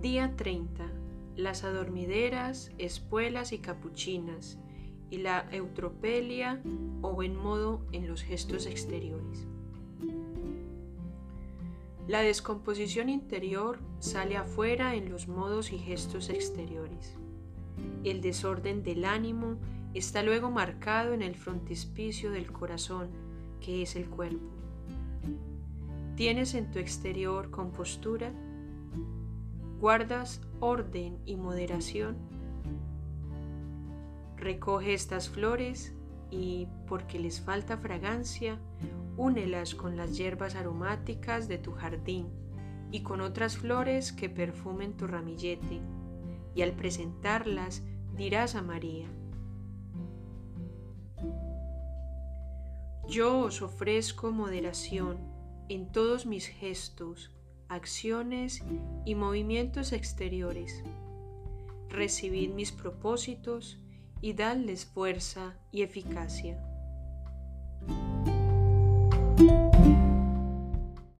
Página 30. Las adormideras, espuelas y capuchinas y la eutropelia o buen modo en los gestos exteriores. La descomposición interior sale afuera en los modos y gestos exteriores. El desorden del ánimo está luego marcado en el frontispicio del corazón, que es el cuerpo. ¿Tienes en tu exterior compostura? ¿Guardas orden y moderación? Recoge estas flores y, porque les falta fragancia, únelas con las hierbas aromáticas de tu jardín y con otras flores que perfumen tu ramillete, y al presentarlas dirás a María, Yo os ofrezco moderación en todos mis gestos, acciones y movimientos exteriores. Recibid mis propósitos y dadles fuerza y eficacia.